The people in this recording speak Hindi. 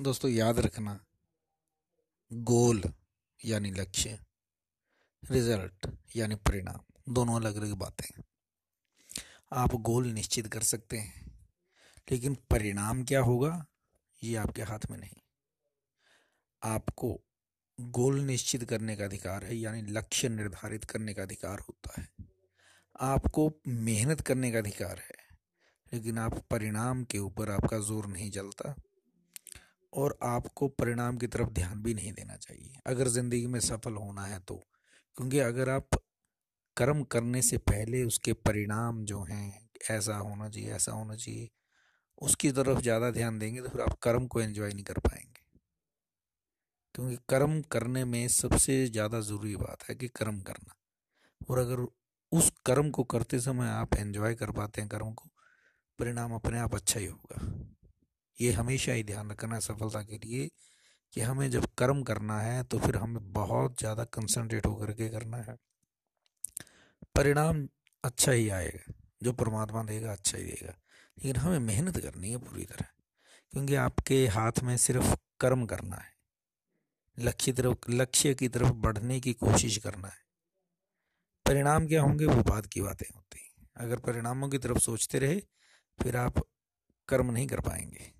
दोस्तों, याद रखना, गोल यानी लक्ष्य, रिज़ल्ट यानी परिणाम, दोनों अलग अलग बातें आप गोल निश्चित कर सकते हैं, लेकिन परिणाम क्या होगा, ये आपके हाथ में नहीं। आपको गोल निश्चित करने का अधिकार है, यानी लक्ष्य निर्धारित करने का अधिकार होता है। आपको मेहनत करने का अधिकार है, लेकिन आप परिणाम के ऊपर आपका ज़ोर नहीं चलता और आपको परिणाम की तरफ़ ध्यान भी नहीं देना चाहिए। अगर ज़िंदगी में सफल होना है तो क्योंकि अगर आप कर्म करने से पहले उसके परिणाम जो हैं, ऐसा होना चाहिए, ऐसा होना चाहिए, उसकी तरफ़ ज़्यादा ध्यान देंगे तो फिर आप कर्म को एंजॉय नहीं कर पाएँगे। क्योंकि कर्म करने में सबसे ज़्यादा ज़रूरी बात है कि कर्म करना। और अगर उस कर्म को करते समय आप एंजॉय कर पाते हैं, कर्म को, परिणाम अपने आप अच्छा ही होगा। ये हमेशा ही ध्यान रखना है सफलता के लिए कि हमें जब कर्म करना है तो फिर हमें बहुत ज़्यादा कंसंट्रेट होकर के करना है। परिणाम अच्छा ही आएगा, जो परमात्मा देगा अच्छा ही देगा। लेकिन हमें मेहनत करनी है पूरी तरह, क्योंकि आपके हाथ में सिर्फ़ कर्म करना है। लक्ष्य तरफ़, लक्ष्य की तरफ़ बढ़ने की कोशिश करना है। परिणाम क्या होंगे? वो बात की बातें होती हैं। अगर परिणामों की तरफ़ सोचते रहे, फिर आप कर्म नहीं कर पाएँगे।